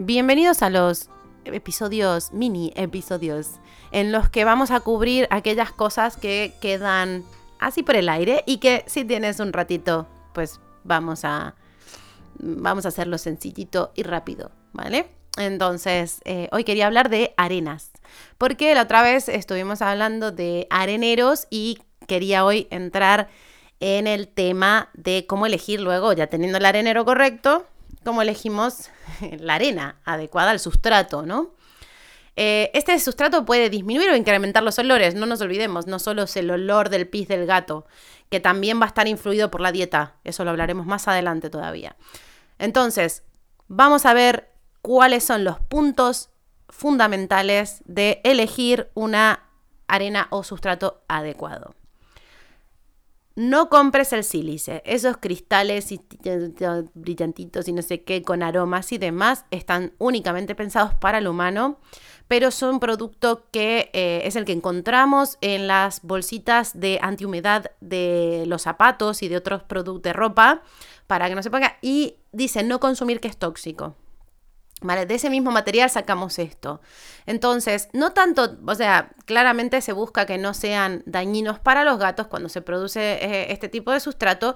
Bienvenidos a los episodios, mini episodios, en los que vamos a cubrir aquellas cosas que quedan así por el aire y que si tienes un ratito, pues vamos a, vamos a hacerlo sencillito y rápido, ¿vale? Entonces, eh, hoy quería hablar de arenas, porque la otra vez estuvimos hablando de areneros y quería hoy entrar en el tema de cómo elegir luego, ya teniendo el arenero correcto, cómo elegimos la arena adecuada al sustrato, ¿no? Eh, este sustrato puede disminuir o incrementar los olores, no nos olvidemos, no solo es el olor del pis del gato, que también va a estar influido por la dieta, eso lo hablaremos más adelante todavía. Entonces, vamos a ver cuáles son los puntos fundamentales de elegir una arena o sustrato adecuado. No compres el sílice. Esos cristales brillantitos y no sé qué con aromas y demás están únicamente pensados para el humano, pero son producto que eh, es el que encontramos en las bolsitas de antihumedad de los zapatos y de otros productos de ropa para que no se ponga. Y dice no consumir que es tóxico. ¿Vale? De ese mismo material sacamos esto. Entonces, no tanto, o sea, claramente se busca que no sean dañinos para los gatos cuando se produce eh, este tipo de sustrato,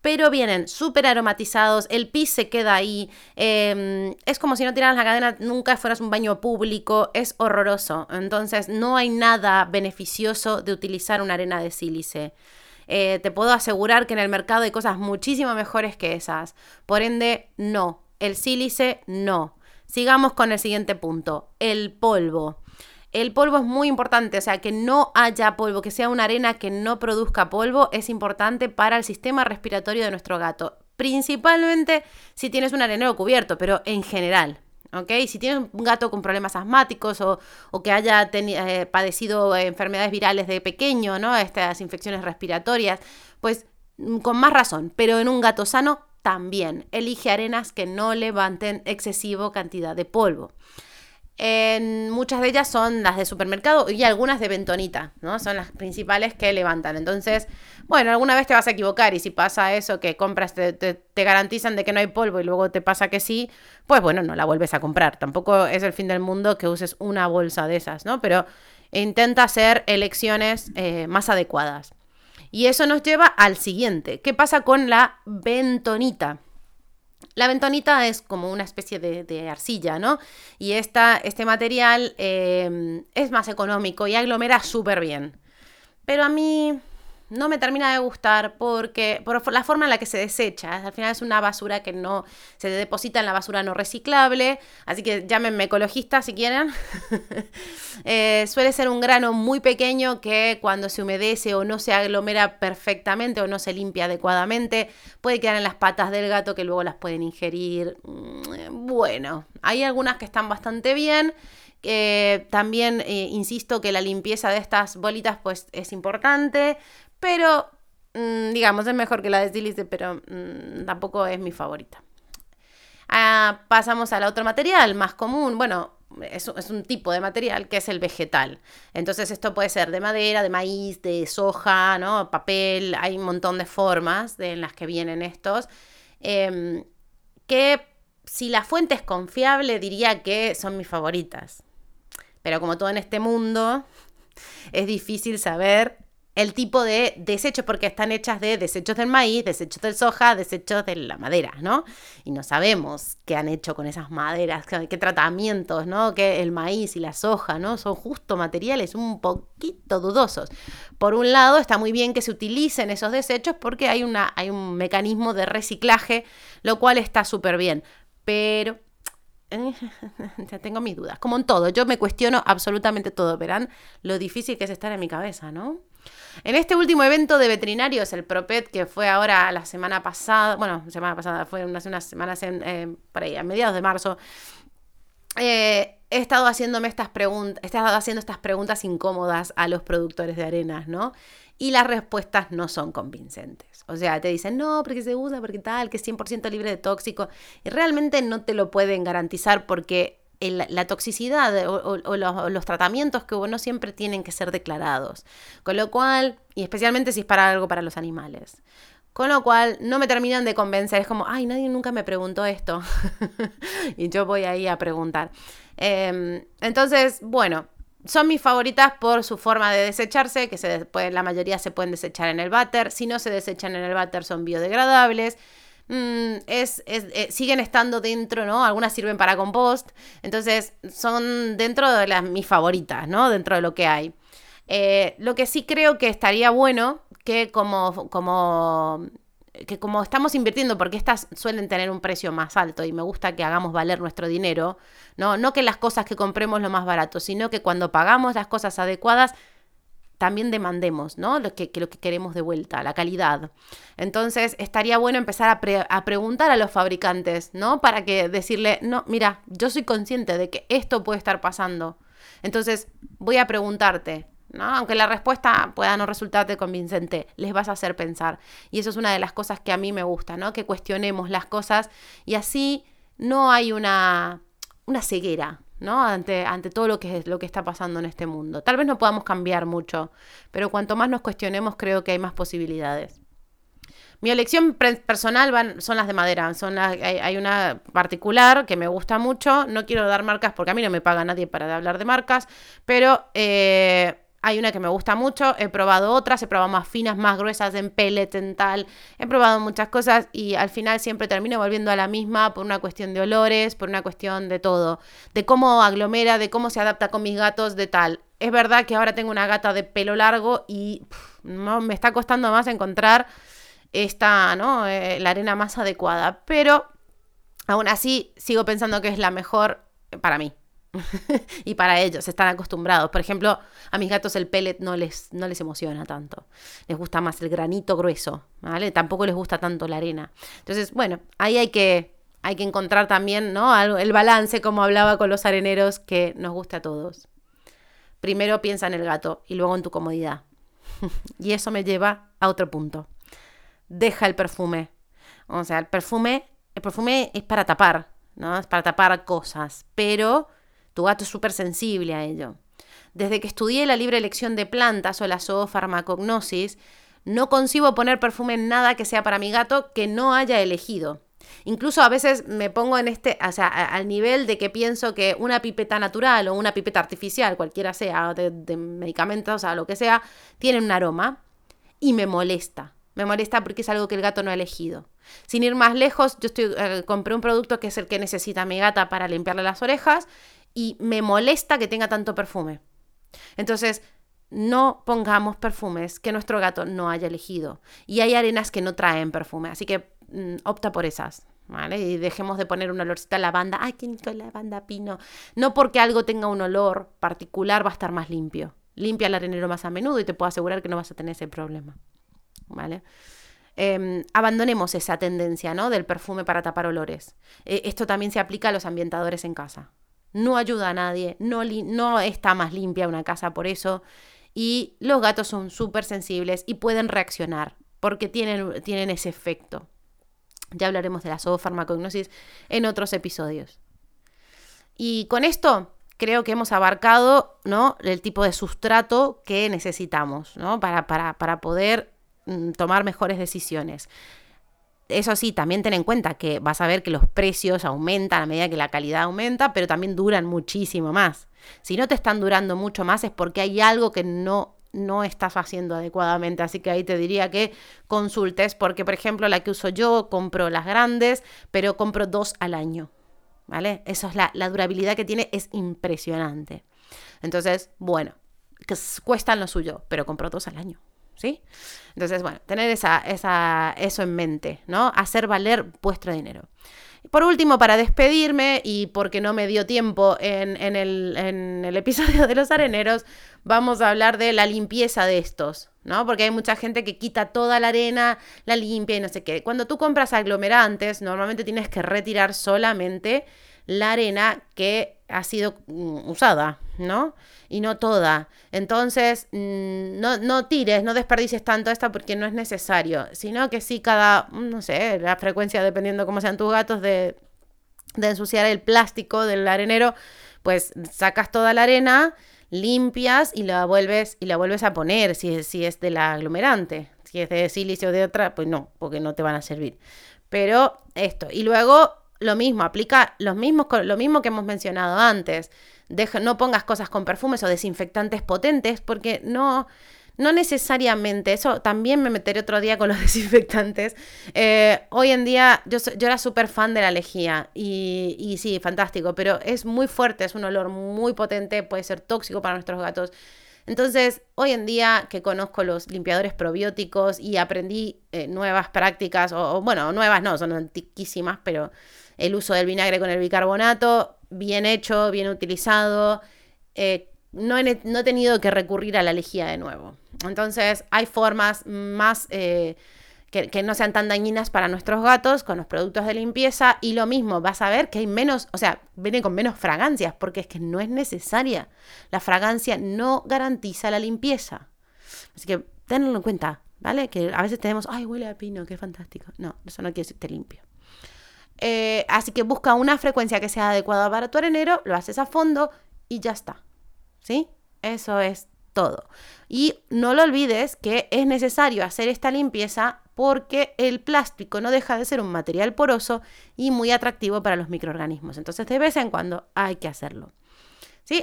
pero vienen súper aromatizados, el pis se queda ahí, em, es como si no tiraras la cadena, nunca fueras un baño público, es horroroso. Entonces, no hay nada beneficioso de utilizar una arena de sílice. Eh, te puedo asegurar que en el mercado hay cosas muchísimo mejores que esas. Por ende, no. El sílice, no. Sigamos con el siguiente punto, el polvo. El polvo es muy importante, o sea, que no haya polvo, que sea una arena que no produzca polvo, es importante para el sistema respiratorio de nuestro gato. Principalmente si tienes un arenero cubierto, pero en general. ¿ok? Si tienes un gato con problemas asmáticos o, que haya eh, padecido enfermedades virales de pequeño, ¿no? Estas infecciones respiratorias, pues mm, con más razón, pero en un gato sano también. Elige arenas que no levanten excesivo cantidad de polvo. En muchas de ellas son las de supermercado y algunas de bentonita, ¿no? Son las principales que levantan. Entonces, bueno, alguna vez te vas a equivocar y si pasa eso que compras, te, te, garantizan de que no hay polvo y luego te pasa que sí, pues bueno, no la vuelves a comprar. Tampoco es el fin del mundo que uses una bolsa de esas, ¿no? Pero intenta hacer elecciones eh, más adecuadas. Y eso nos lleva al siguiente. ¿Qué pasa con la bentonita? La bentonita es como una especie de, arcilla, ¿no? Y esta, este material eh, es más económico y aglomera súper bien. Pero a mí no me termina de gustar porque por la forma en la que se desecha, al final es una basura que no se deposita en la basura no reciclable, así que llámenme ecologista si quieren. Eh, suele ser un grano muy pequeño que cuando se humedece o no se aglomera perfectamente o no se limpia adecuadamente, puede quedar en las patas del gato que luego las pueden ingerir. Mm, bueno, hay algunas que están bastante bien. También eh, insisto que la limpieza de estas bolitas pues es importante, pero, mm, digamos, es mejor que la de Sílice, pero mm, tampoco es mi favorita. Ah, pasamos al otro material más común. Bueno, es, es, un tipo de material que es el vegetal. Entonces esto puede ser de madera, de maíz, de soja, ¿no? Papel, hay un montón de formas de, en las que vienen estos. Em, que si la fuente es confiable diría que son mis favoritas. Pero como todo en este mundo, es difícil saber el tipo de desecho, porque están hechas de desechos del maíz, desechos del soja, desechos de la madera, ¿no? Y no sabemos qué han hecho con esas maderas, qué, tratamientos, ¿no? Que el maíz y la soja, ¿no? Son justo materiales un poquito dudosos. Por un lado, está muy bien que se utilicen esos desechos porque hay, una, hay un mecanismo de reciclaje, lo cual está súper bien. Pero ya tengo mis dudas. Como en todo, yo me cuestiono absolutamente todo. Verán lo difícil que es estar en mi cabeza, ¿no? En este último evento de veterinarios, el ProPet, que fue ahora la semana pasada, bueno, semana pasada, fue unas, unas semanas eh, por ahí, a mediados de marzo, eh, he estado haciéndome estas preguntas, he estado haciendo estas preguntas incómodas a los productores de arenas, ¿no? Y las respuestas no son convincentes. O sea, te dicen, no, porque se usa, porque tal, que es 100% libre de tóxico. Y realmente no te lo pueden garantizar porque la toxicidad o, los, tratamientos que hubo no siempre tienen que ser declarados. Con lo cual, y especialmente si es para algo para los animales. Con lo cual no me terminan de convencer. Es como, ay, nadie nunca me preguntó esto. y yo voy ahí a preguntar. Em, entonces, bueno, son mis favoritas por su forma de desecharse, que se, la mayoría se pueden desechar en el váter. Si no se desechan en el váter, son biodegradables. Mm, es, eh, siguen estando dentro, ¿no? Algunas sirven para compost. Entonces, son dentro de las mis favoritas, ¿no? Dentro de lo que hay. Eh, lo que sí creo que estaría bueno que como, como que como estamos invirtiendo, porque estas suelen tener un precio más alto y me gusta que hagamos valer nuestro dinero, no, no que las cosas que compremos lo más barato, sino que cuando pagamos las cosas adecuadas, también demandemos, ¿no? Lo que, lo que queremos de vuelta, la calidad. Entonces, estaría bueno empezar a, a, preguntar a los fabricantes, ¿no? Para que decirle, no, mira, yo soy consciente de que esto puede estar pasando. Entonces, voy a preguntarte, ¿no? Aunque la respuesta pueda no resultarte convincente, les vas a hacer pensar. Y eso es una de las cosas que a mí me gusta, ¿no? Que cuestionemos las cosas y así no hay una, una ceguera, ¿no? Ante, ante todo lo que, lo que está pasando en este mundo. Tal vez no podamos cambiar mucho, pero cuanto más nos cuestionemos, creo que hay más posibilidades. Mi elección personal son las de madera. Son hay, una particular que me gusta mucho. No quiero dar marcas porque a mí no me paga nadie para hablar de marcas. Pero eh, hay una que me gusta mucho, he probado otras, he probado más finas, más gruesas, en pellet, en tal. He probado muchas cosas y al final siempre termino volviendo a la misma por una cuestión de olores, por una cuestión de todo. De cómo aglomera, de cómo se adapta con mis gatos, de tal. Es verdad que ahora tengo una gata de pelo largo y no me está costando más encontrar esta, ¿no? Eh, la arena más adecuada. Pero aún así sigo pensando que es la mejor para mí. y para ellos, están acostumbrados. Por ejemplo, a mis gatos el pellet no les, no les emociona tanto. Les gusta más el granito grueso, ¿vale? Tampoco les gusta tanto la arena. Entonces, bueno, ahí hay que, hay que encontrar también, ¿no? El balance, como hablaba con los areneros, que nos gusta a todos. Primero piensa en el gato y luego en tu comodidad. y eso me lleva a otro punto. Deja el perfume. O sea, el perfume, el perfume es para tapar, ¿no? Es para tapar cosas, pero tu gato es súper sensible a ello. Desde que estudié la libre elección de plantas o la zoofarmacognosis, no concibo poner perfume en nada que sea para mi gato que no haya elegido. Incluso a veces me pongo en este, o sea, al nivel de que pienso que una pipeta natural o una pipeta artificial, cualquiera sea, de, de medicamentos, o sea, lo que sea, tiene un aroma y me molesta. Me molesta porque es algo que el gato no ha elegido. Sin ir más lejos, yo estoy, eh, compré un producto que es el que necesita mi gata para limpiarle las orejas y me molesta que tenga tanto perfume. Entonces, no pongamos perfumes que nuestro gato no haya elegido. Y hay arenas que no traen perfume, así que mm, opta por esas. ¿Vale? Y dejemos de poner un olorcita a lavanda. Ay, qué la lavanda pino. No porque algo tenga un olor particular va a estar más limpio. Limpia el arenero más a menudo y te puedo asegurar que no vas a tener ese problema. ¿Vale? Em, abandonemos esa tendencia ¿no? del perfume para tapar olores. E, esto también se aplica a los ambientadores en casa no ayuda a nadie, no, no está más limpia una casa por eso. Y los gatos son súper sensibles y pueden reaccionar porque tienen, tienen ese efecto. Ya hablaremos de la zoofarmacognosis en otros episodios. Y con esto creo que hemos abarcado ¿no? el tipo de sustrato que necesitamos ¿no? para, para, para poder mm, tomar mejores decisiones. Eso sí, también ten en cuenta que vas a ver que los precios aumentan a medida que la calidad aumenta, pero también duran muchísimo más. Si no te están durando mucho más es porque hay algo que no no estás haciendo adecuadamente. Así que ahí te diría que consultes, porque por ejemplo la que uso yo, compro las grandes, pero compro dos al año. ¿Vale? Eso es la, la durabilidad que tiene, es impresionante. Entonces, bueno, que cuestan lo suyo, pero compro dos al año. ¿Sí? Entonces, bueno, tener esa, esa, eso en mente, ¿no? Hacer valer vuestro dinero. Por último, para despedirme, y porque no me dio tiempo en, en, el, en, el, episodio de los areneros, vamos a hablar de la limpieza de estos, ¿no? Porque hay mucha gente que quita toda la arena, la limpia y no sé qué. Cuando tú compras aglomerantes, normalmente tienes que retirar solamente la arena que ha sido mm, usada, ¿no? Y no toda. Entonces, mm, no, no tires, no desperdicies tanto esta porque no es necesario, sino que sí cada, mm, no sé, la frecuencia dependiendo cómo sean tus gatos de, de ensuciar el plástico del arenero, pues sacas toda la arena, limpias y la vuelves, y la vuelves a poner si es, si es de la aglomerante. Si es de silicio o de otra, pues no, porque no te van a servir. Pero esto. Y luego lo mismo, aplica los mismos, lo mismo que hemos mencionado antes. Deja, no pongas cosas con perfumes o desinfectantes potentes porque no, no necesariamente, eso también me meteré otro día con los desinfectantes. Eh, hoy en día yo, yo era súper fan de la lejía y, y, sí, fantástico, pero es muy fuerte, es un olor muy potente, puede ser tóxico para nuestros gatos. Entonces, hoy en día que conozco los limpiadores probióticos y aprendí eh, nuevas prácticas, o, bueno, nuevas no, son antiquísimas, pero el uso del vinagre con el bicarbonato, bien hecho, bien utilizado, eh, no, he, no, he, tenido que recurrir a la lejía de nuevo. Entonces, hay formas más... Eh, que, no sean tan dañinas para nuestros gatos con los productos de limpieza. Y lo mismo, vas a ver que hay menos, o sea, viene con menos fragancias, porque es que no es necesaria. La fragancia no garantiza la limpieza. Así que tenlo en cuenta, ¿vale? Que a veces tenemos, ay, huele a pino, qué fantástico. No, eso no quiere decir que te limpio. Eh, así que busca una frecuencia que sea adecuada para tu arenero, lo haces a fondo y ya está. ¿Sí? Eso es todo. Y no lo olvides que es necesario hacer esta limpieza porque el plástico no deja de ser un material poroso y muy atractivo para los microorganismos. Entonces de vez en cuando hay que hacerlo.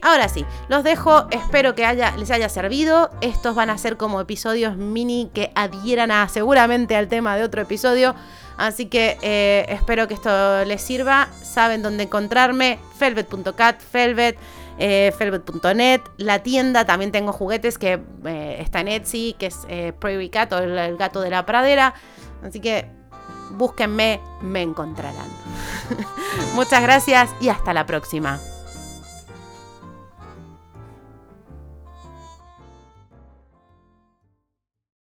Ahora sí, los dejo, espero que haya, les haya servido. Estos van a ser como episodios mini que adhieran a, seguramente al tema de otro episodio. Así que eh, espero que esto les sirva. Saben dónde encontrarme, felvet.cat, felvet eh. La tienda también tengo juguetes que eh, está en Etsy, que es Prairie Cat o el, gato de la pradera. Así que búsquenme, me encontrarán. Muchas gracias y hasta la próxima.